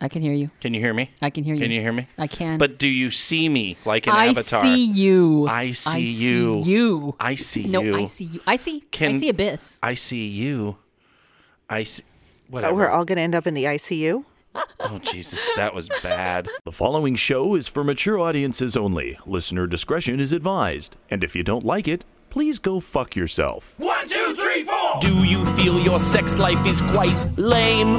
I can hear you. Can you hear me? I can hear you. Can you hear me? I can. But do you see me like an AI avatar? I see you. I see you. I you. See you. I see you. no, you. I see you. I see. Can, I see abyss. I see you. I see. Oh, Whatever. we're all going to end up in the ICU? oh Jesus, that was bad. The following show is for mature audiences only. Listener discretion is advised. And if you don't like it, please go fuck yourself. One, two, three, four. Do you feel your sex life is quite lame?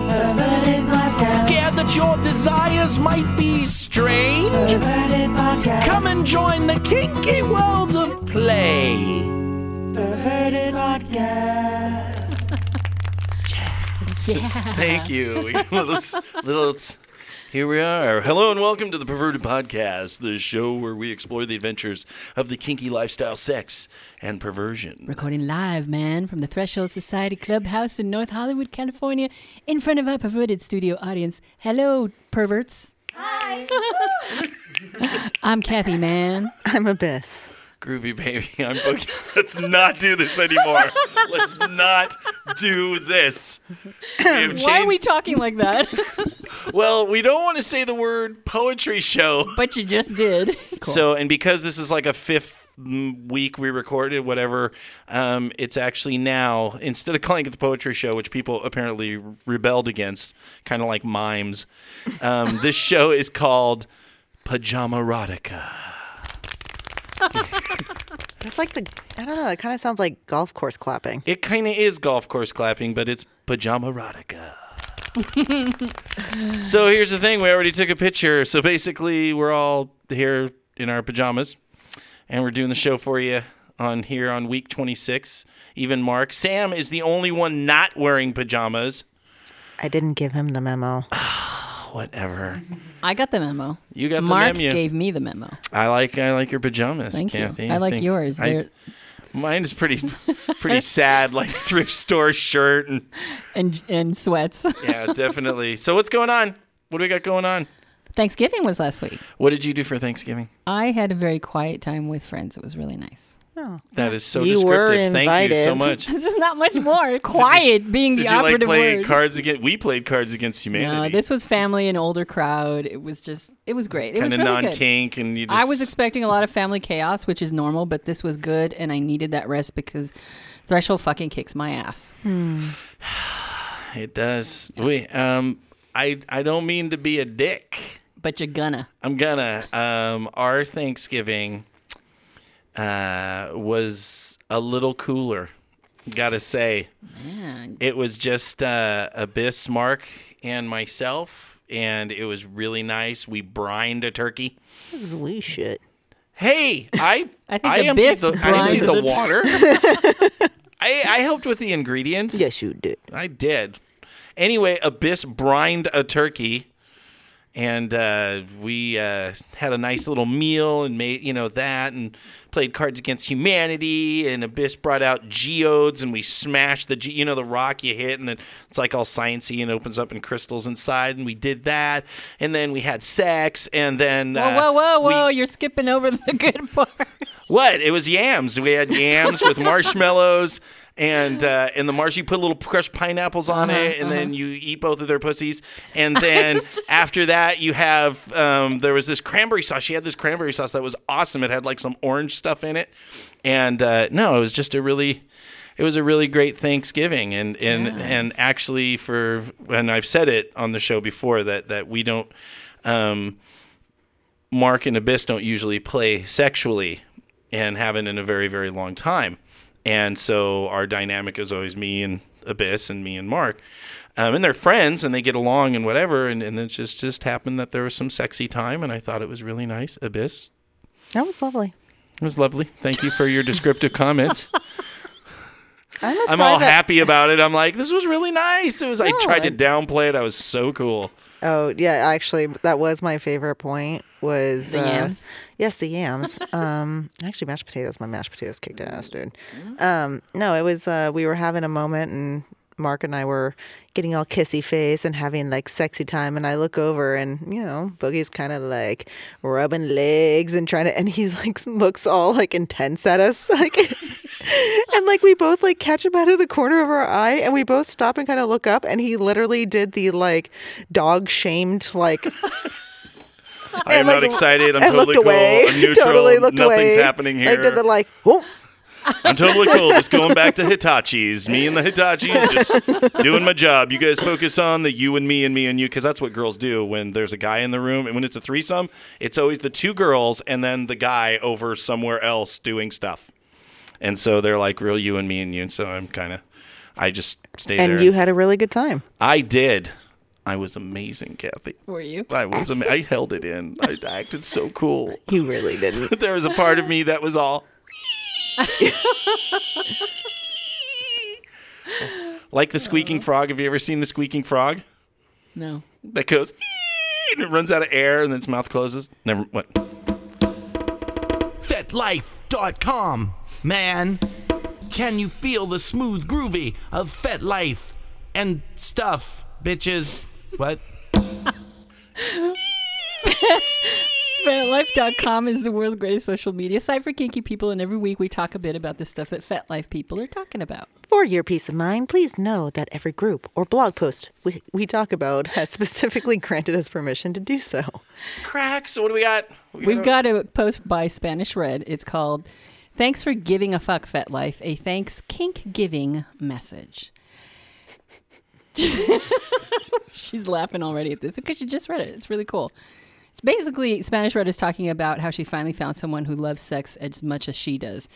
Scared that your desires might be strange? Come and join the kinky world of play. Perverted Podcast. yeah. Thank you. little, little. S- Here we are. Hello and welcome to the Perverted Podcast, the show where we explore the adventures of the kinky lifestyle, sex, and perversion. Recording live, man, from the Threshold Society Clubhouse in North Hollywood, California, in front of our perverted studio audience. Hello, perverts. Hi. I'm Kathy, man. I'm Abyss. Groovy baby, I'm booking. Let's not do this anymore. Let's not do this. Why are we talking like that? Well, we don't want to say the word poetry show. but you just did. Cool. So, and because this is like a fifth week we recorded, whatever, um, it's actually now, instead of calling it the poetry show, which people apparently rebelled against, kind of like mimes, um, this show is called Pajama Erotica. It's like the, I don't know, it kind of sounds like golf course clapping. It kind of is golf course clapping, but it's Pajama Erotica. so here's the thing we already took a picture. So basically, we're all here in our pajamas, and we're doing the show for you on here on week 26. Even Mark. Sam is the only one not wearing pajamas. I didn't give him the memo. Whatever. I got the memo. You got Mark the memo. gave me the memo. I like I like your pajamas, Thank Kathy. you. I like think yours. I- They're, mine is pretty pretty sad, like thrift store shirt and and and sweats. yeah, definitely. So what's going on? What do we got going on? Thanksgiving was last week. What did you do for Thanksgiving? I had a very quiet time with friends. It was really nice. Oh. That is so You descriptive. Thank you so much. There's not much more. Quiet being Did the you like operative play word. cards against? We played Cards Against Humanity. no, this was family, an older crowd. It was just, it was great. It kind was of really good. non-kink, and you. Just, I was expecting a lot of family chaos, which is normal, but this was good, and I needed that rest because Threshold fucking kicks my ass. Hmm. It does. We. Um. I. I don't mean to be a dick. But you're gonna. I'm gonna. Um. Our Thanksgiving. Uh. Was a little cooler. Gotta say. Man, It was just uh, Abyss, Mark, and myself, and it was really nice. We brined a turkey. This is Lee shit. Hey, I I think emptied Abyss the, I emptied the- water. I, I helped with the ingredients. Yes, you did. I did. Anyway, Abyss brined a turkey, and uh, we uh, had a nice little meal and made you know that and played Cards Against Humanity. And Abyss brought out geodes, and we smashed the ge- you know the rock you hit, and then it's like all sciencey and opens up in crystals inside. And we did that, and then we had sex, and then whoa, uh, whoa, whoa, we- whoa! You're skipping over the good part. what? It was yams. We had yams with marshmallows. And uh, and the marsh, you put little crushed pineapples on Uh-huh, it, and then you eat both of their pussies. And then after that, you have um, there was this cranberry sauce. She had this cranberry sauce that was awesome. It had like some orange stuff in it, and uh, no, it was just a really, it was a really great Thanksgiving. And and and actually, for and I've said it on the show before that that we don't. Um, Mark and Abyss don't usually play sexually and haven't in a very, very long time. And so our dynamic is always me and Abyss and me and Mark. Um, and they're friends and they get along and whatever. And, and it just, just happened that there was some sexy time and I thought it was really nice. Abyss, That was lovely. it was lovely. Thank you for your descriptive comments. I'm, I'm all happy about it. I'm like, this was really nice. It was, I No, tried to downplay it. I was so cool. Oh yeah, actually, that was my favorite point. Was The uh, yams? Yes, the yams. um, actually, mashed potatoes. My mashed potatoes kicked ass, dude. Um, no, it was. Uh, we were having a moment, and Mark and I were getting all kissy face and having like sexy time. And I look over, and you know, Boogie's kind of like rubbing legs and trying to, and he's like looks all like intense at us, like. And like we both like catch him out of the corner of our eye and we both stop and kind of look up and he literally did the like dog shamed like I am like, not excited. I'm totally looked cool. away. I'm neutral. totally looked Nothing's away. happening here. Like did the like, oh, I'm totally cool. Just going back to Hitachis. Me and the Hitachis just doing my job. You guys focus on the you and me and me and you because that's what girls do when there's a guy in the room. And when it's a threesome, it's always the two girls and then the guy over somewhere else doing stuff. And so they're like real you and me and you. And so I'm kind of, I just stay there. and you had a really good time. I did. I was amazing, Kathy. Were you? I was. Am- I held it in. I acted so cool. You really didn't. There was a part of me that was all. like the squeaking oh. frog. Have you ever seen the squeaking frog? No. That goes and it runs out of air and then its mouth closes. Never. What? FetLife.com, man. Can you feel the smooth groovy of FetLife and stuff, bitches? What? FetLife.com is the world's greatest social media site for kinky people, and every week we talk a bit about the stuff that FetLife people are talking about. For your peace of mind, please know that every group or blog post we, we talk about has specifically granted us permission to do so. Cracks. What do we got? We We've got a post by Spanish Red. It's called Thanks for Giving a Fuck FetLife, a thanks kink giving message. She's laughing already at this because she just read it. It's really cool. Basically, Spanish Red is talking about how she finally found someone who loves sex as much as she does,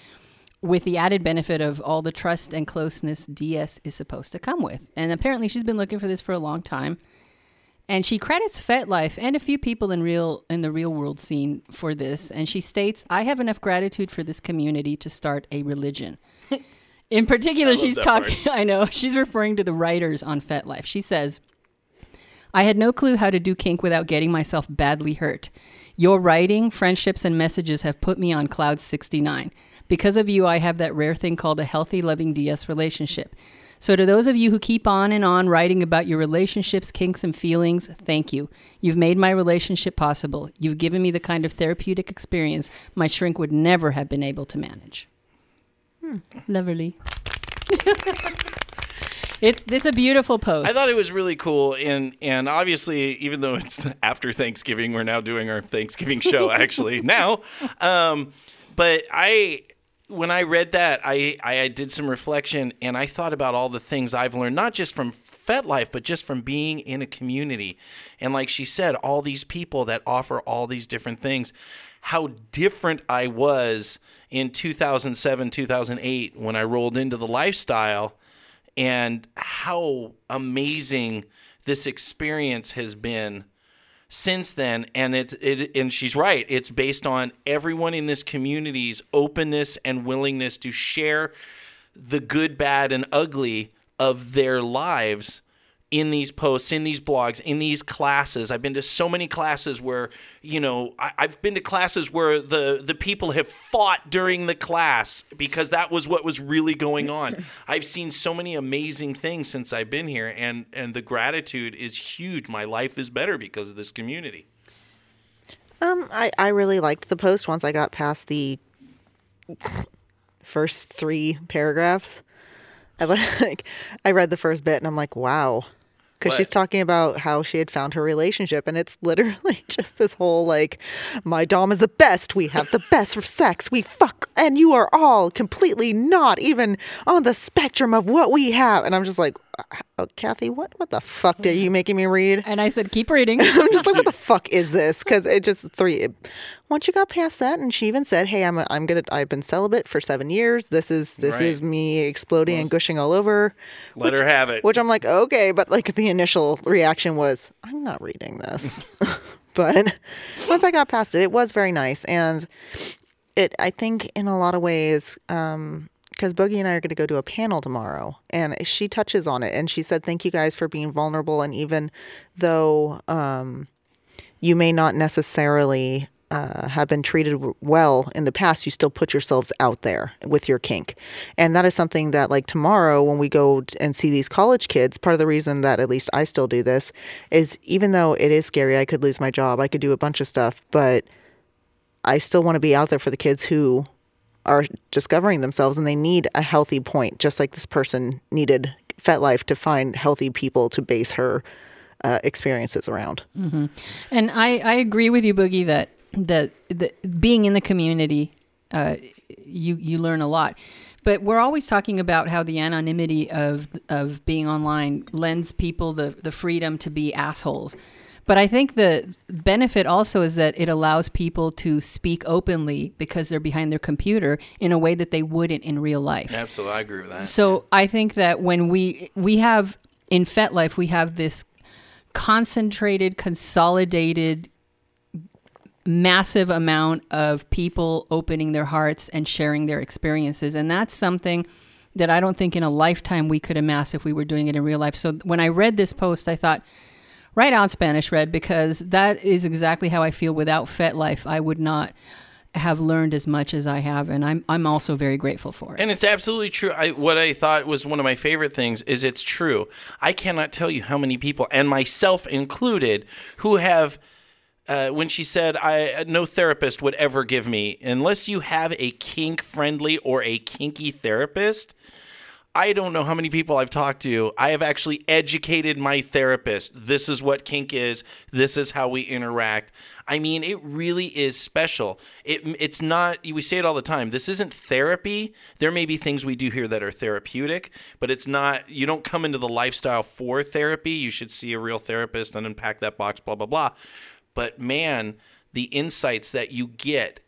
with the added benefit of all the trust and closeness DS is supposed to come with. And apparently, she's been looking for this for a long time. And she credits FetLife and a few people in real in the real world scene for this. And she states, "I have enough gratitude for this community to start a religion." In particular, she's talking. I know she's referring to the writers on FetLife. She says, "I had no clue how to do kink without getting myself badly hurt. Your writing, friendships, and messages have put me on cloud 69. Because of you, I have that rare thing called a healthy, loving DS relationship." So, to those of you who keep on and on writing about your relationships, kinks, and feelings, thank you. You've made my relationship possible. You've given me the kind of therapeutic experience my shrink would never have been able to manage. Lovely. it's it's a beautiful post. I thought it was really cool, and and obviously, even though it's after Thanksgiving, we're now doing our Thanksgiving show actually now. Um, but I, when I read that, I I did some reflection, and I thought about all the things I've learned, not just from FetLife, but just from being in a community, and like she said, all these people that offer all these different things. How different I was in 2007, 2008 when I rolled into the lifestyle and how amazing this experience has been since then and it, it and she's right. It's based on everyone in this community's openness and willingness to share the good bad and ugly of their lives in these posts, in these blogs, in these classes. I've been to so many classes where, you know, I, I've been to classes where the the people have fought during the class because that was what was really going on. I've seen so many amazing things since I've been here, and and the gratitude is huge. My life is better because of this community. Um, I, I really liked the post once I got past the first three paragraphs. I like I read the first bit and I'm like, wow. Because she's talking about how she had found her relationship, and it's literally just this whole like, my dom is the best. We have the best of sex. We fuck, and you are all completely not even on the spectrum of what we have. And I'm just like, oh, Kathy, what what the fuck are you making me read? and I said, keep reading. I'm just like, what the fuck is this? Because it just three. Once you got past that, and she even said, "Hey, I'm a, I'm gonna I've been celibate for seven years. This is this Right. is me exploding and gushing all over." Let her have it. Which I'm like, okay, but like the initial reaction was, I'm not reading this. but once I got past it, it was very nice, and it I think in a lot of ways. um because Boogie and I are going to go to a panel tomorrow, and she touches on it, and she said, "Thank you guys for being vulnerable, and even though um, you may not necessarily uh, have been treated well in the past, you still put yourselves out there with your kink. And that is something that, like, tomorrow when we go and see these college kids, part of the reason that at least I still do this is even though it is scary, I could lose my job, I could do a bunch of stuff, but I still want to be out there for the kids who are discovering themselves and they need a healthy point, just like this person needed FetLife to find healthy people to base her uh, experiences around. And I, I agree with you, Boogie, that that the being in the community, uh, you you learn a lot. But we're always talking about how the anonymity of of being online lends people the the freedom to be assholes. But I think the benefit also is that it allows people to speak openly because they're behind their computer in a way that they wouldn't in real life. Absolutely, I agree with that. So I think that when we we have in FetLife we have this concentrated, consolidated, massive amount of people opening their hearts and sharing their experiences, and that's something that I don't think in a lifetime we could amass if we were doing it in real life. So when I read this post, I thought. Right on Spanish Red because that is exactly how I feel. Without FetLife, I would not have learned as much as I have, and I'm I'm also very grateful for it. And it's absolutely true. I, what I thought was one of my favorite things is it's true. I cannot tell you how many people, and myself included, who have. Uh, when she said, "I no therapist would ever give me unless you have a kink friendly or a kinky therapist." I don't know how many people I've talked to. I have actually educated my therapist. This is what kink is. This is how we interact. I mean, it really is special. It it's not. We say it all the time. This isn't therapy. There may be things we do here that are therapeutic, but it's not. You don't come into the lifestyle for therapy. You should see a real therapist and unpack that box. Blah blah blah. But man, the insights that you get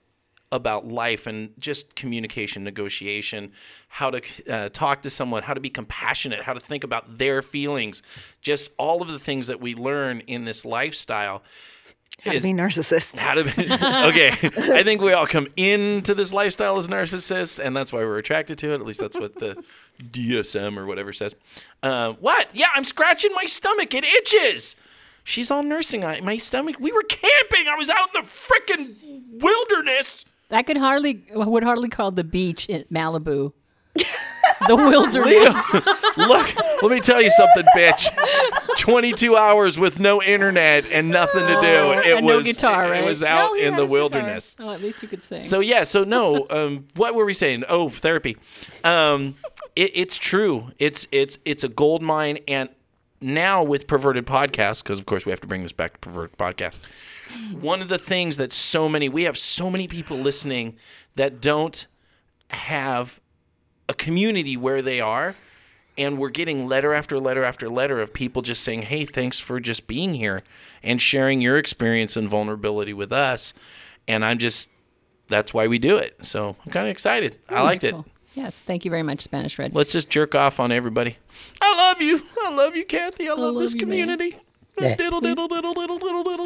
about life and just communication, negotiation, how to uh, talk to someone, how to be compassionate, how to think about their feelings, just all of the things that we learn in this lifestyle. How to be narcissists. how to be okay. I think we all come into this lifestyle as narcissists and that's why we're attracted to it. At least that's what the dsm or whatever says. Uh, what? Yeah i'm scratching my stomach. It itches. She's all nursing. I, my stomach we were camping. I was out in the freaking wilderness I could hardly would hardly call the beach in Malibu the wilderness. look let me tell you something bitch 22 hours with no internet and nothing to do it Oh, and no was guitar, it, right? was out No, in the guitar. wilderness Oh, at least you could sing. So yeah, so no, um, what were we saying? Oh, therapy. Um, it, it's true. It's it's it's a gold mine, and now with perverted podcasts, because of course we have to bring this back to perverted podcast. One of the things that so many we have so many people listening that don't have a community where they are. And we're getting letter after letter after letter of people just saying, Hey, thanks for just being here and sharing your experience and vulnerability with us. And I'm just, that's why we do it. So I'm kind of excited. I hmm. liked it. Cool. Yes, thank you very much, Spanish Red. Let's just jerk off on everybody. I love you. I love you, Kathy. I love, love this you, community. Diddle, diddle, diddle,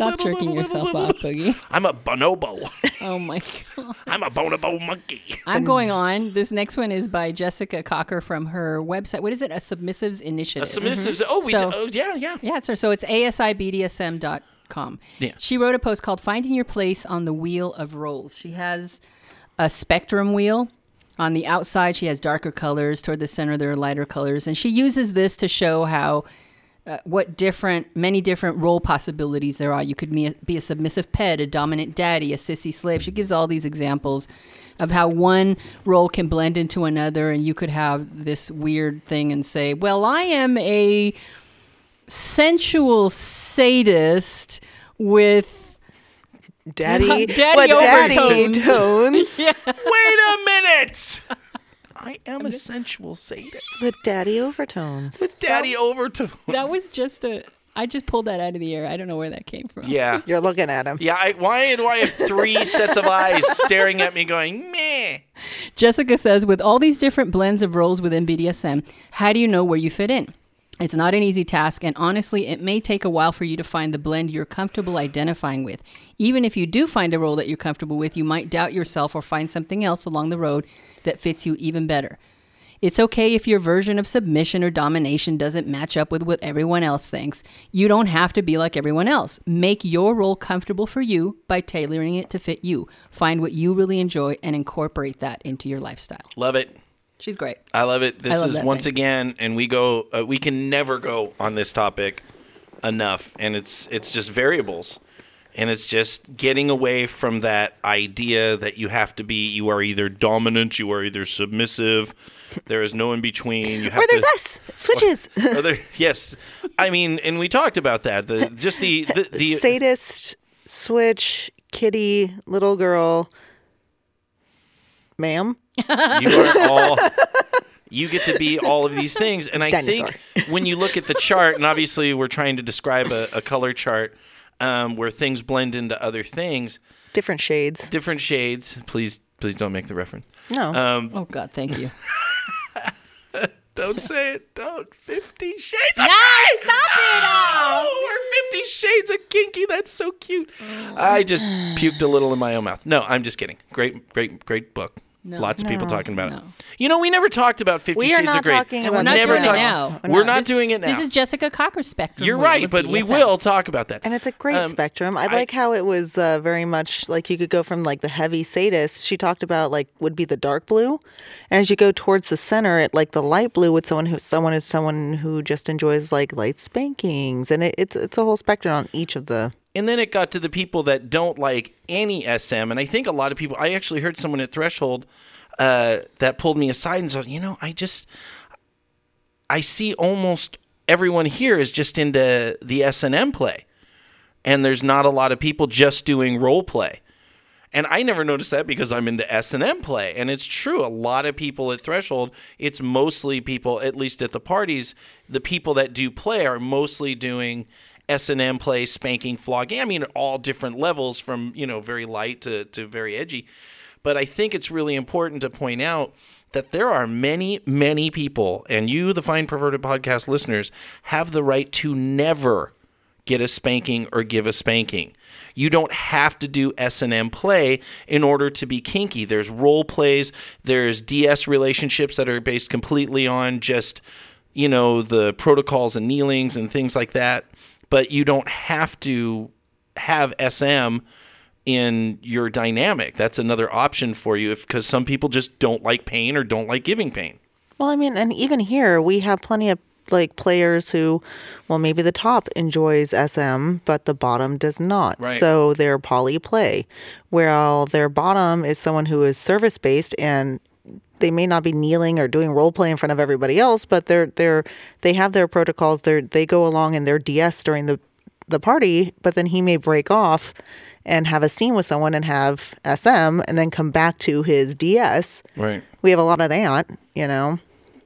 Stop jerking yourself off. Boogie. I'm a bonobo. Oh my god. I'm a bonobo monkey. I'm going on. This next one is by Jessica Cocker from her website. What is it? A Submissives Initiative. A Initiative. submissive. Mm-hmm. Oh, we. So- oh, yeah, yeah. Yeah, it's her. So it's asibdsm.com. Yeah. She wrote a post called Finding Your Place on the Wheel of Roles. She has a spectrum wheel. On the outside, she has darker colors. Toward the center, there are lighter colors. And she uses this to show how. Uh, what different, many different role possibilities there are. You could be a, be a submissive pet, a dominant daddy, a sissy slave. She gives all these examples of how one role can blend into another, and you could have this weird thing and say, "Well, I am a sensual sadist with Daddy, Daddy what daddy overtones. tones. Wait a minute. I am a sensual sadist. With daddy overtones. With daddy overtones. that was just a I just pulled that out of the air. I don't know where that came from. Yeah. You're looking at him. Yeah, I, why do I have three sets of eyes staring at me going, meh? Jessica says, with all these different blends of roles within BDSM, how do you know where you fit in? It's not an easy task, and honestly, it may take a while for you to find the blend you're comfortable identifying with. Even if you do find a role that you're comfortable with, you might doubt yourself or find something else along the road that fits you even better. It's okay if your version of submission or domination doesn't match up with what everyone else thinks. You don't have to be like everyone else. Make your role comfortable for you by tailoring it to fit you. Find what you really enjoy and incorporate that into your lifestyle. Love it. She's great. I love it. This love is once thing. again, and we go. Uh, we can never go on this topic enough, and it's it's just variables, And it's just getting away from that idea that you have to be, you are either dominant, you are either submissive. There is no in between. You have Where there's to, us switches. Are there- yes, I mean, and we talked about that. The just the the, the Sadist, switch, kitty, little girl, ma'am. You are all. You get to be all of these things, and I Dinosaur. think when you look at the chart, and obviously we're trying to describe a, a color chart um, where things blend into other things, Different shades. different shades. Please, please don't make the reference. No. Um, Oh God, thank you. Don't say it. Don't. Fifty Shades. Of No, Grey! stop it! No, we're Fifty Shades of Kinky. That's so cute. I just puked a little in my own mouth. No, I'm just kidding. Great, great, great book. No. Lots of people No. talking about No. it. You know, we never talked about Fifty We are Shades not of Grey. talking And about we're not never doing it talk- now. We're not doing it now. This is Jessica Cocker Spectrum. You're right, but we will talk about that. And it's a great Um, spectrum. I I- like how it was uh, very much like you could go from like the heavy sadist. She talked about like would be the dark blue, and as you go towards the center, it like the light blue with someone who someone is someone who just enjoys like light spankings, and it, it's it's a whole spectrum on each of the. And then it got to the people that don't like any SM, and I think a lot of people. I actually heard someone at Threshold uh, that pulled me aside and said, "You know, I just, I see almost everyone here is just into the S and M play, and there's not a lot of people just doing role play." And I never noticed that because I'm into S and M play, and it's true. A lot of people at Threshold, it's mostly people, at least at the parties, the people that do play are mostly doing S and M play, spanking, flogging. I mean, all different levels, from you know very light to to very edgy. But I think it's really important to point out that there are many, many people, and you, the Fine Perverted Podcast listeners, have the right to never get a spanking or give a spanking. You don't have to do S&M play in order to be kinky. There's role plays, there's DS relationships that are based completely on just, you know, the protocols and kneelings and things like that, but you don't have to have SM in your dynamic. That's another option for you if because some people just don't like pain or don't like giving pain. Well, I mean, and even here we have plenty of like players who, well, maybe the top enjoys SM, but the bottom does not. Right. So they're poly play, while their bottom is someone who is service based and they may not be kneeling or doing role play in front of everybody else, but they're they're they have their protocols. They they go along in their DS during the the party, but then he may break off and have a scene with someone and have SM and then come back to his DS. Right. We have a lot of that, you know.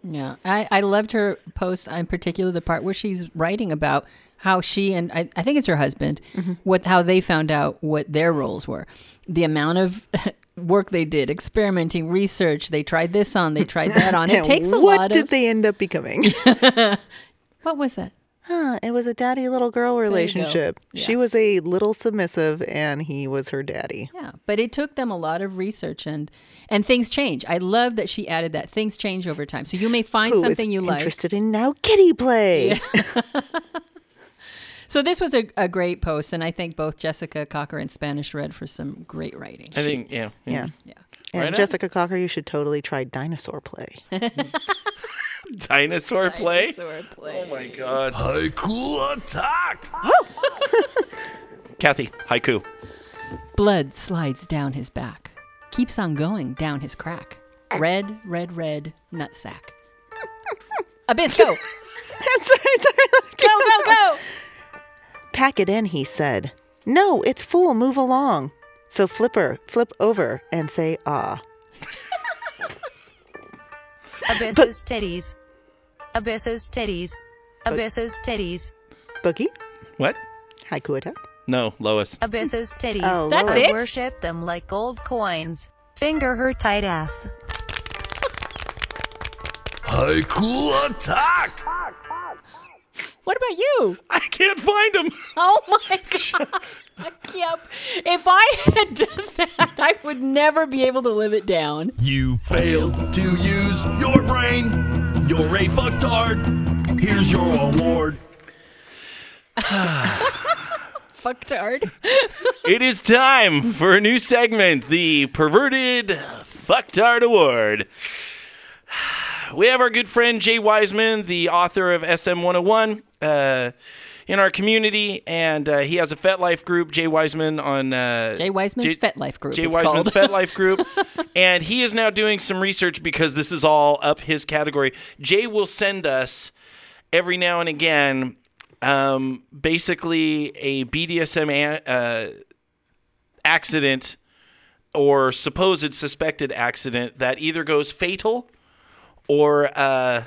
Yeah, I, I loved her post in particular, the part where she's writing about how she and I, I think it's her husband, mm-hmm. what how they found out what their roles were, the amount of work they did, experimenting, research. They tried this on, they tried that on. It takes a what lot What did of. they end up becoming? what was that? huh, it was a daddy little girl relationship. She was a little submissive and he was her daddy. Yeah, but it took them a lot of research and and things change. I love that she added that things change over time. So you may find Who something you like. interested in now kitty play? So this was a, a great post, and I thank both Jessica Cocker and Spanish Red for some great writing. I think yeah. Yeah. yeah. And Right on. Jessica Cocker, you should totally try dinosaur play. Dinosaur play. Dinosaur play. Oh my god. Haiku attack! Oh. Kathy, haiku. Blood slides down his back, keeps on going down his crack. Red, red, red nutsack. Abyss, go! I'm sorry, sorry. Go, go, go! Pack it in, he said. No, it's full. Move along. So Flipper, flip over and say ah. Abyss's titties. Abyss's titties. Abyss's titties. Boogie, What? haiku attack. No, Lois. Abyss's titties. Oh, That's Lord. it? Worship them like gold coins. Finger her tight ass. Haiku attack! What about you? I can't find him. Oh my god! I can't. If I had done that, I would never be able to live it down. You failed to use your brain. You're a fucktard. Here's your award. Fucktard. It is time for a new segment, the Perverted Fucktard Award. We have our good friend Jay Wiseman, the author of SM 101. Uh, in our community, and uh, he has a FetLife group. Jay Wiseman on uh, Jay Wiseman's FetLife group, Jay Wiseman's. FetLife group, and he is now doing some research because this is all up his category. Jay will send us every now and again, um, basically a BDSM a- uh, accident or supposed suspected accident that either goes fatal or uh,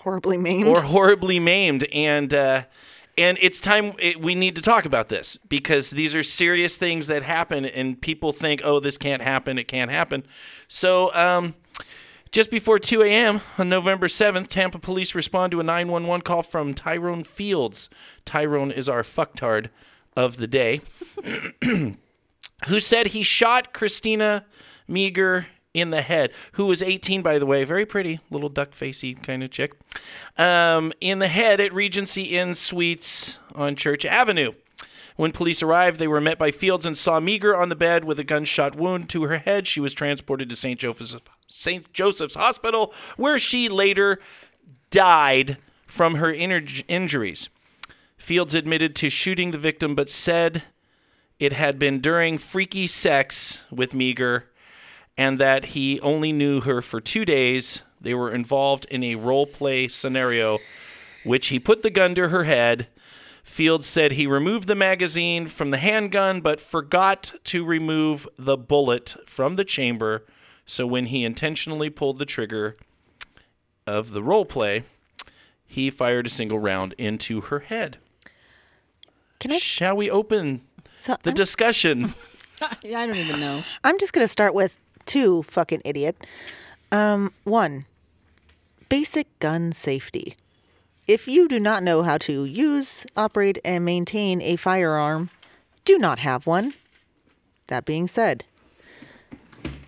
Horribly maimed. or horribly maimed and uh, and it's time it, we need to talk about this because these are serious things that happen and people think oh this can't happen it can't happen so um, just before 2 a.m. on November 7th, Tampa police respond to a 911 call from Tyrone Fields. Tyrone is our fucktard of the day, who said he shot Christina Meager in the head, who was 18, by the way, very pretty, little duck facey kind of chick, um, in the head at Regency Inn Suites on Church Avenue. When police arrived, they were met by Fields and saw Meager on the bed with a gunshot wound to her head. She was transported to St. Joseph's. Joseph's Hospital, where she later died from her injuries. Fields admitted to shooting the victim, but said it had been during freaky sex with Meager and that he only knew her for two days. They were involved in a role play scenario, which he put the gun to her head. Fields said he removed the magazine from the handgun, but forgot to remove the bullet from the chamber. So when he intentionally pulled the trigger of the role play, he fired a single round into her head. Can I? Shall we open So the I'm, discussion? Yeah, I don't even know. I'm just gonna start with two fucking idiot. Um, one, basic gun safety. If you do not know how to use, operate, and maintain a firearm, do not have one. That being said,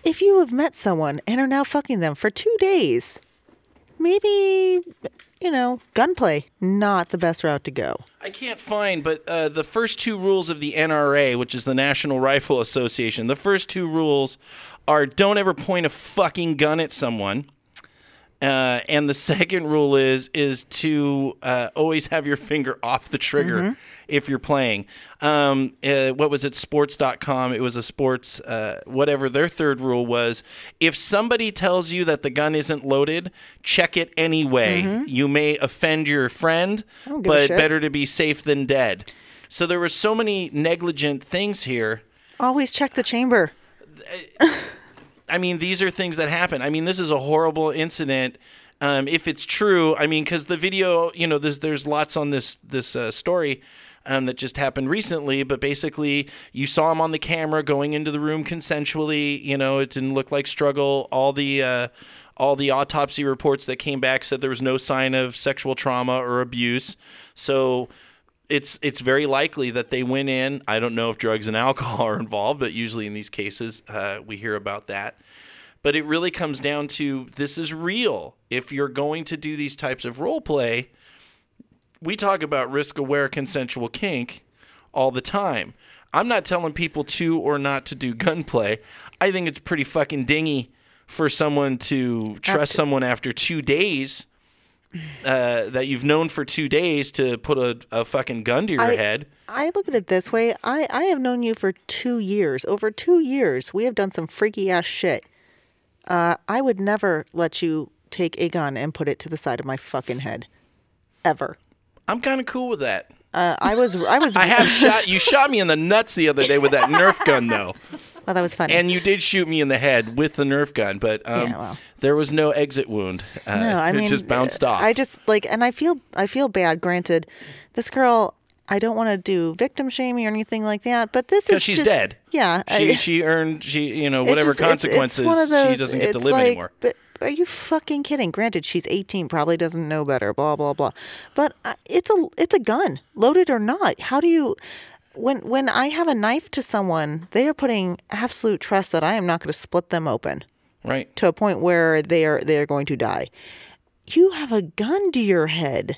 if you have met someone and are now fucking them for two days, maybe, you know, gunplay, not the best route to go. I can't find, but uh, the first two rules of the NRA, which is the National Rifle Association, the first two rules are don't ever point a fucking gun at someone. Uh, and the second rule is is to uh, always have your finger off the trigger if you're playing. Um, uh, what was it? Sports.com. It was a sports uh, whatever. Their third rule was if somebody tells you that the gun isn't loaded, check it anyway. You may offend your friend, don't give a but better to be safe than dead. So there were so many negligent things here. Always check the chamber. I mean, these are things that happen. I mean, this is a horrible incident. Um, if it's true, I mean, because the video, you know, there's there's lots on this this uh, story um, that just happened recently. But basically, you saw him on the camera going into the room consensually. You know, it didn't look like struggle. All the uh, all the autopsy reports that came back said there was no sign of sexual trauma or abuse. So it's it's very likely that they went in. I don't know if drugs and alcohol are involved, but usually in these cases uh, we hear about that. But it really comes down to this is real. If you're going to do these types of role play, we talk about risk aware consensual kink all the time. I'm not telling people to or not to do gunplay. I think it's pretty fucking dingy for someone to trust someone after two days uh, that you've known for two days to put a, a fucking gun to your I- head. I look at it this way. I, I have known you for two years. Over two years, we have done some freaky ass shit. Uh, I would never let you take a gun and put it to the side of my fucking head. Ever. I'm kind of cool with that. Uh, I was, I was, I have shot you shot me in the nuts the other day with that Nerf gun though, well, that was funny. and you did shoot me in the head with the Nerf gun, but um, Yeah, well. there was no exit wound. Uh, no, I it mean, just bounced uh, off. I just like, and I feel, I feel bad. Granted, this girl, I don't want to do victim shaming or anything like that, but this is she's just- dead. Yeah, she I- she earned she you know It's whatever just- it's- it's consequences one of she those- doesn't get to it's live like, anymore. But are you fucking kidding? Granted, she's 18, probably doesn't know better. Blah blah blah. But uh, it's a it's a gun, loaded or not. How do you? When when I have a knife to someone, they are putting absolute trust that I am not going to split them open Right. to a point where they are they are going to die. You have a gun to your head,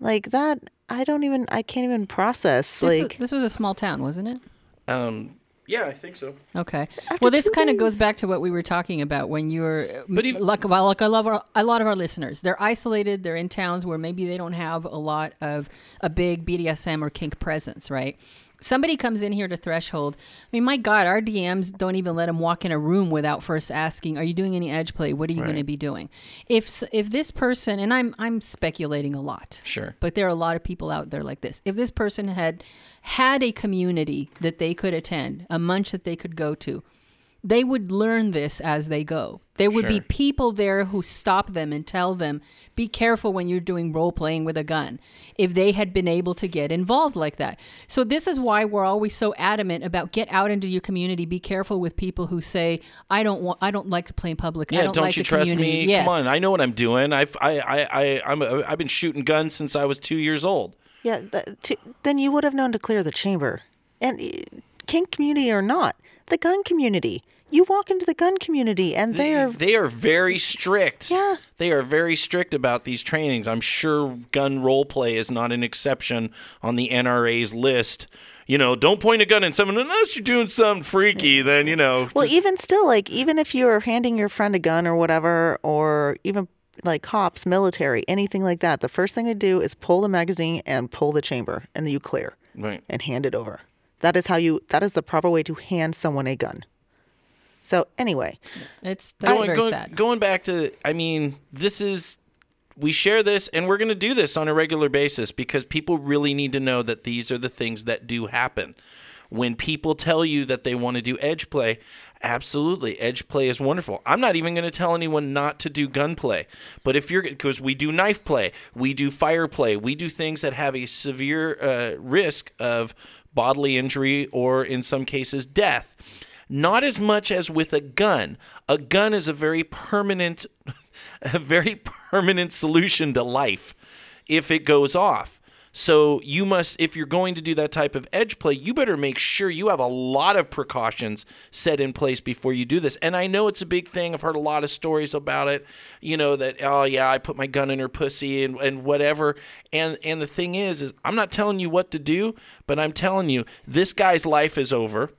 like that. I don't even. I can't even process. This, like was, this was a small town, wasn't it? Um, Yeah, I think so. Okay. well, this two kind of goes back to what we were talking about when you're, But but even- like, well, like I love our, a lot of our listeners. They're isolated. They're in towns where maybe they don't have a lot of a big BDSM or kink presence, right? Somebody comes in here to Threshold. I mean, my God, our DMs don't even let them walk in a room without first asking, "Are you doing any edge play? What are you going to be doing?" If if this person, and I'm I'm speculating a lot, Sure. but there are a lot of people out there like this. If this person had had a community that they could attend, a munch that they could go to, they would learn this as they go. There would be people there who stop them and tell them, be careful when you're doing role playing with a gun, if they had been able to get involved like that. So, this is why we're always so adamant about get out into your community. Be careful with people who say, I don't want, I don't like to play in public. I Yeah, don't, don't, like you the trust community. me? Yes. Come on, I know what I'm doing. I've I I I I'm a, I've been shooting guns since I was two years old. Yeah, th- t- then you would have known to clear the chamber. And eh, kink community or not, the gun community. You walk into the gun community and they are They are very strict. Yeah. They are very strict about these trainings. I'm sure gun role play is not an exception on the NRA's list. You know, don't point a gun at someone unless you're doing something freaky. Then you know. Well, even still, like even if you're handing your friend a gun or whatever, or even like cops, military, anything like that, the first thing they do is pull the magazine and pull the chamber, and then you clear Right. and hand it over. That is how you. That is the proper way to hand someone a gun. So anyway, It's that's going, very going, sad. going back to, I mean, this is, we share this and we're going to do this on a regular basis because people really need to know that these are the things that do happen. When people tell you that they want to do edge play, absolutely, edge play is wonderful. I'm not even going to tell anyone not to do gun play. But if you're, because we do knife play, we do fire play, we do things that have a severe uh, risk of bodily injury or in some cases death. Not as much as with a gun. A gun is a very permanent, a very permanent solution to life if it goes off. So you must, if you're going to do that type of edge play, you better make sure you have a lot of precautions set in place before you do this. And I know it's a big thing. I've heard a lot of stories about it. You know that oh yeah, I put my gun in her pussy and, and whatever. And and the thing is, is I'm not telling you what to do, but I'm telling you this guy's life is over.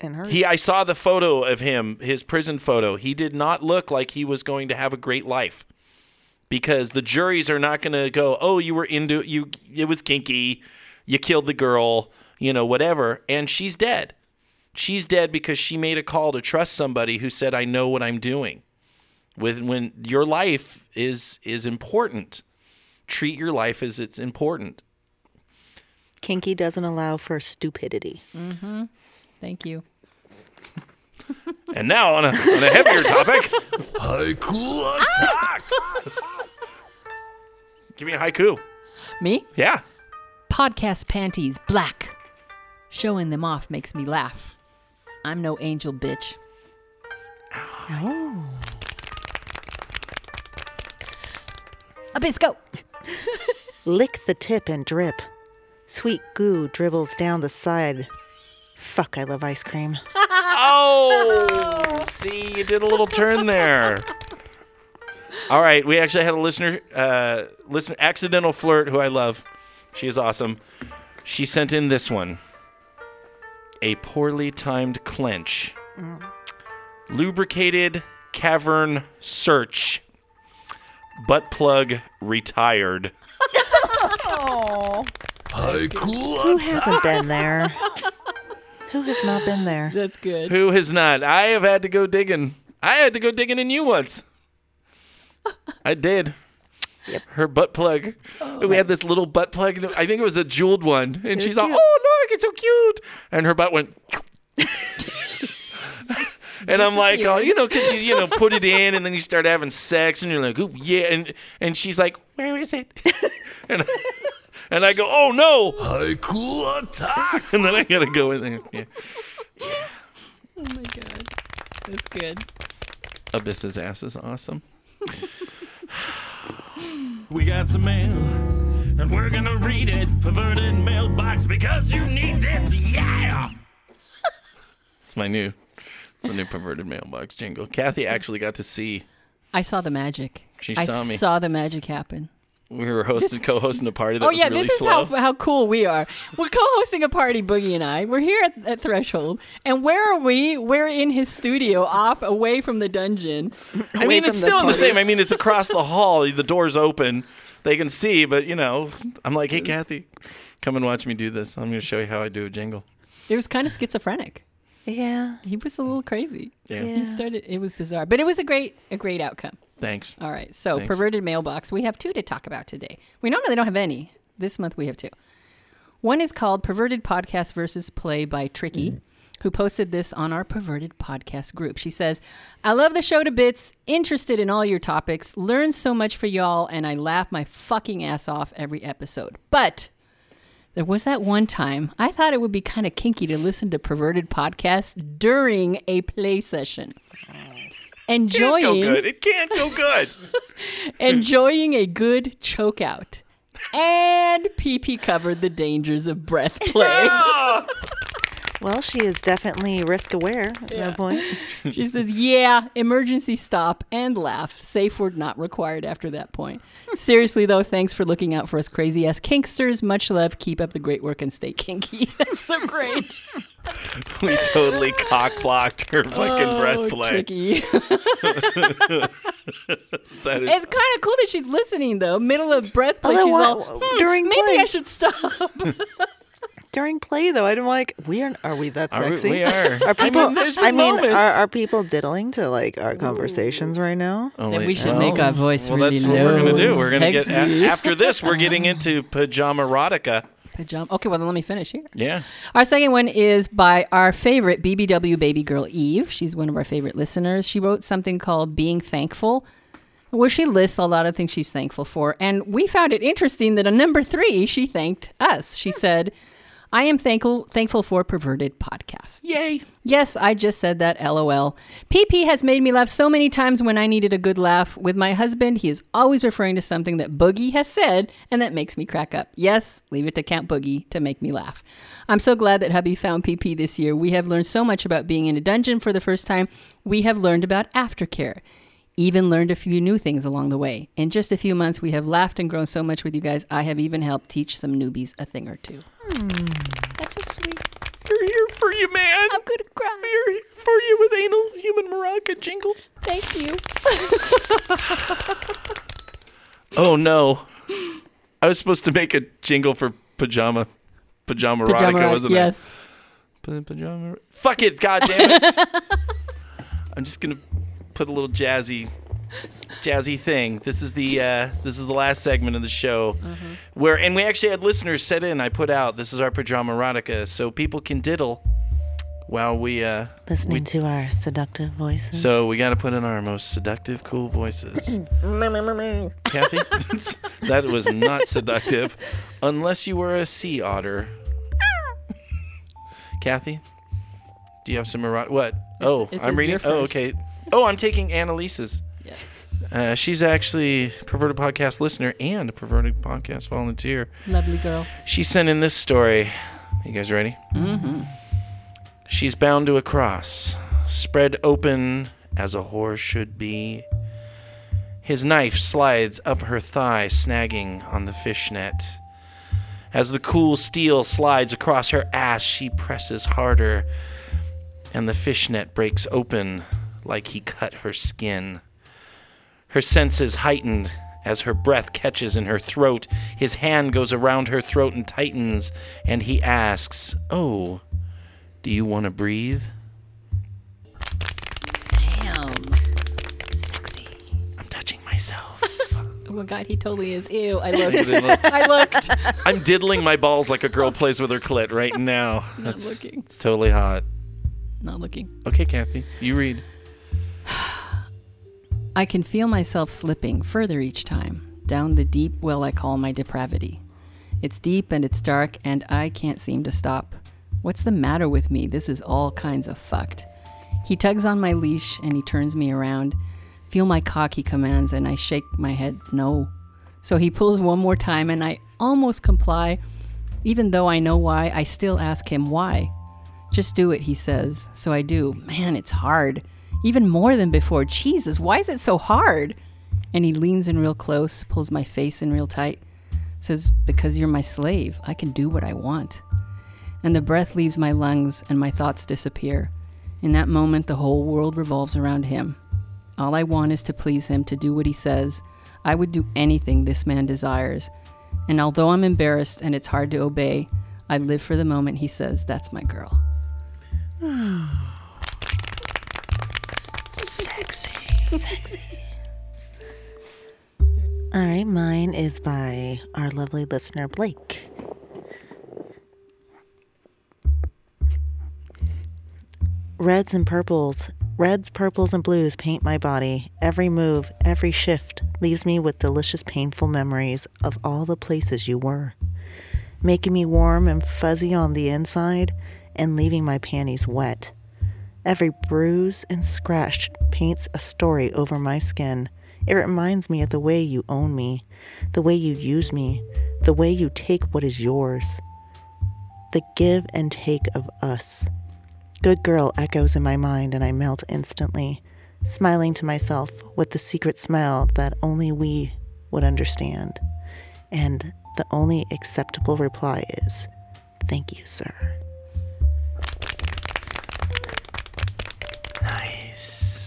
And her. He, I saw the photo of him, his prison photo. He did not look like he was going to have a great life, because the juries are not going to go, "Oh, you were into you. It was kinky. You killed the girl. You know, whatever." And she's dead. She's dead because she made a call to trust somebody who said, "I know what I'm doing." With when your life is is important, treat your life as it's important. Kinky doesn't allow for stupidity. Mm-hmm. Thank you. And now on a on a heavier topic, Haiku attack! give me a haiku. Me? Yeah. Podcast panties black. Showing them off makes me laugh. I'm no angel bitch. Oh. Abisco. Lick the tip and drip. Sweet goo dribbles down the side. Fuck, I love ice cream. Oh, see, you did a little turn there. All right, we actually had a listener, uh, listener, accidental flirt, who I love. She is awesome. She sent in this one: a poorly timed clench, lubricated cavern search, butt plug retired. Haiku Who hasn't been there? Who has not been there? That's good. Who has not? I have had to go digging. I had to go digging in you once. I did. Yep. Her butt plug. Oh. we had this little butt plug. and I think it was a jeweled one, and was she's all, cute. "Oh look, it's so cute!" And her butt went. and I'm like, "Oh, you know, because you you know put it in, and then you start having sex, and you're like, "Oh yeah," and and she's like, "Where is it?" and and I go, "Oh no!" Haiku attack! And then I gotta go in there. Yeah. Oh my god. That's good. Abyss's ass is awesome. We got some mail, and we're gonna read it. Perverted mailbox because you need it. Yeah. It's my new, it's a new perverted mailbox jingle. Kathy actually got to see. I saw the magic. She I saw me. saw the magic happen. We were hosting, co-hosting a party that Oh was yeah, really this is slow. how how cool we are. We're co-hosting a party, Boogie and I. We're here at, at Threshold, and where are we? We're in his studio, off away from the dungeon. I mean, it's the still in the same. I mean, it's across the hall. The door's open. They can see, but you know, I'm like, hey, Kathy, come and watch me do this. I'm going to show you how I do a jingle. It was kind of schizophrenic. Yeah. He was a little crazy. Yeah. Yeah. He started. It was bizarre, but it was a great a great outcome. Thanks. All right, so Thanks. perverted mailbox. We have two to talk about today. We normally don't have any. This month we have two. One is called Perverted Podcast versus Play by Tricky, who posted this on our Perverted Podcast group. She says, I love the show to bits, interested in all your topics, learn so much for y'all, and I laugh my fucking ass off every episode. But there was that one time I thought it would be kind of kinky to listen to Perverted Podcasts during a play session. Can't go Enjoying good. It can't go good. enjoying a good choke out. And PP covered the dangers of breath play. Well, she is definitely risk aware at that point. she says, Yeah, emergency stop and laugh. Safe word not required after that point. Seriously, though, thanks for looking out for us crazy ass kinksters. Much love. Keep up the great work and stay kinky. That's so great. we totally cock blocked her fucking Oh, breath play. Tricky. That is It's kind of cool that she's listening, though. Middle of breath play, Although she's why- all, "Hmm, during maybe play- I should stop. During play, though, I'm like, we are. Are we that Are we- sexy? we are. Are I people? mean, there's I been mean, are, are people diddling to like our conversations right now? Oh, Then we should no. make our voice well, really that's what we're gonna do. We're gonna get a- after this. We're getting into pajama erotica. Pajama. Okay, well, then let me finish here. Yeah. Our second one is by our favorite BBW baby girl, Eve. She's one of our favorite listeners. She wrote something called Being Thankful, where she lists a lot of things she's thankful for. And we found it interesting that on number three, she thanked us. She said, I am thankful thankful for perverted podcasts. Yay. Yes, I just said that. LOL. PP has made me laugh so many times when I needed a good laugh. With my husband, he is always referring to something that Boogie has said, and that makes me crack up. Yes, leave it to Count Boogie to make me laugh. I'm so glad that hubby found PP this year. We have learned so much about being in a dungeon for the first time. We have learned about aftercare. Even learned a few new things along the way. In just a few months, we have laughed and grown so much with you guys. I have even helped teach some newbies a thing or two. Sweet. We're here for you, man. I'm gonna cry. We're here for you with anal human maraca jingles. Thank you. Oh no. I was supposed to make a jingle for pajama. Pajama, Pajama erotica, wasn't yes. it? Pa- Pajama. Er-, fuck it, god damn it. I'm just gonna put a little jazzy jazzy thing. This is the uh, this is the last segment of the show Mm-hmm. where and we actually had listeners set in. I put out this is our pajama erotica, so people can diddle while we uh Listening we, to our seductive voices. so we got to put in our most seductive, cool voices. Kathy, that was not seductive, unless you were a sea otter. Kathy, do you have some erotic? What? oh, this I'm reading. your Oh, okay. Oh, I'm taking Annalise's. Yes. Uh, she's actually a perverted podcast listener and a perverted podcast volunteer. Lovely girl. She sent in this story. You guys ready? Mm-hmm. She's bound to a cross, spread open as a whore should be. His knife slides up her thigh, snagging on the fishnet. As the cool steel slides across her ass, she presses harder, and the fishnet breaks open like he cut her skin. Her senses heightened as her breath catches in her throat. His hand goes around her throat and tightens, and he asks, Oh, do you want to breathe? Damn. Sexy. I'm touching myself. Oh my god, he totally is. Ew. I looked. I looked. I'm diddling my balls like a girl plays with her clit right now. Not That's looking. It's totally hot. Not looking. Okay, Kathy, you read. I can feel myself slipping further each time down the deep well I call my depravity. It's deep and it's dark, and I can't seem to stop. What's the matter with me? This is all kinds of fucked. He tugs on my leash and he turns me around. Feel my cock, he commands, and I shake my head no. So he pulls one more time, and I almost comply. Even though I know why, I still ask him why. Just do it, he says. So I do. Man, it's hard. Even more than before. Jesus, why is it so hard? And he leans in real close, pulls my face in real tight, says, Because you're my slave, I can do what I want. And the breath leaves my lungs and my thoughts disappear. In that moment, the whole world revolves around him. All I want is to please him, to do what he says. I would do anything this man desires. And although I'm embarrassed and it's hard to obey, I live for the moment he says, That's my girl. All right, mine is by our lovely listener, Blake. Reds and purples, reds, purples, and blues paint my body. Every move, every shift leaves me with delicious, painful memories of all the places you were, making me warm and fuzzy on the inside and leaving my panties wet. Every bruise and scratch paints a story over my skin. It reminds me of the way you own me, the way you use me, the way you take what is yours, the give and take of us. Good girl echoes in my mind, and I melt instantly, smiling to myself with the secret smile that only we would understand. And the only acceptable reply is, Thank you, sir.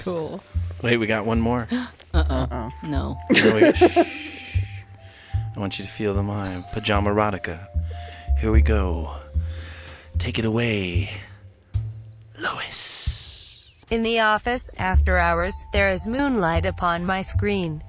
Cool. Wait, we got one more. Uh oh. No. No, we- shh. I want you to feel the my pajama erotica. Here we go. Take it away, Lois. In the office, after hours, there is moonlight upon my screen.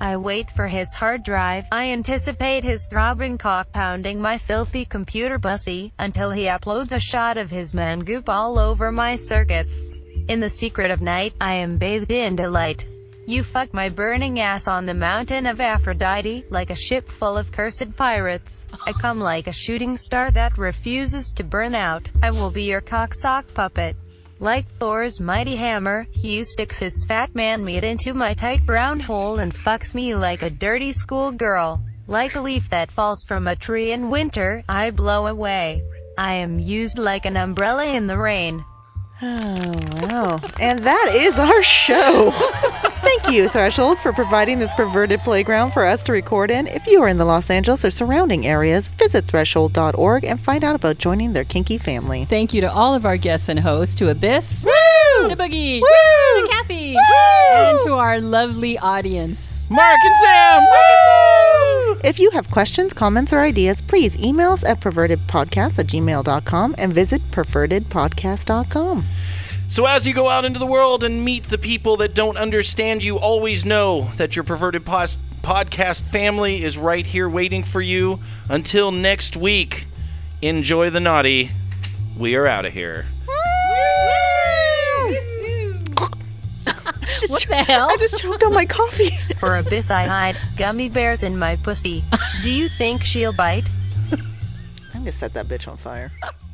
I wait for his hard drive, I anticipate his throbbing cock pounding my filthy computer bussy, until he uploads a shot of his man goop all over my circuits. In the secret of night, I am bathed in delight. You fuck my burning ass on the mountain of Aphrodite, like a ship full of cursed pirates. I come like a shooting star that refuses to burn out. I will be your cocksock puppet. Like Thor's mighty hammer, Hugh sticks his fat man meat into my tight brown hole and fucks me like a dirty schoolgirl. Like a leaf that falls from a tree in winter, I blow away. I am used like an umbrella in the rain. Oh, wow. And that is our show. Thank you, Threshold, for providing this perverted playground for us to record in. If you are in the Los Angeles or surrounding areas, visit threshold.org and find out about joining their kinky family. Thank you to all of our guests and hosts, to Abyss, Woo! to Boogie, Woo! to Kathy, Woo! and to our lovely audience. Mark and Sam. If you have questions, comments, or ideas, please email us at pervertedpodcast at gmail.com and visit pervertedpodcast.com. So as you go out into the world and meet the people that don't understand you, always know that your perverted pos- podcast family is right here waiting for you. Until next week, enjoy the naughty. We are out of here. What the hell? I just choked on my coffee. For Abyss I hide gummy bears in my pussy. Do you think she'll bite? I'm going to set that bitch on fire.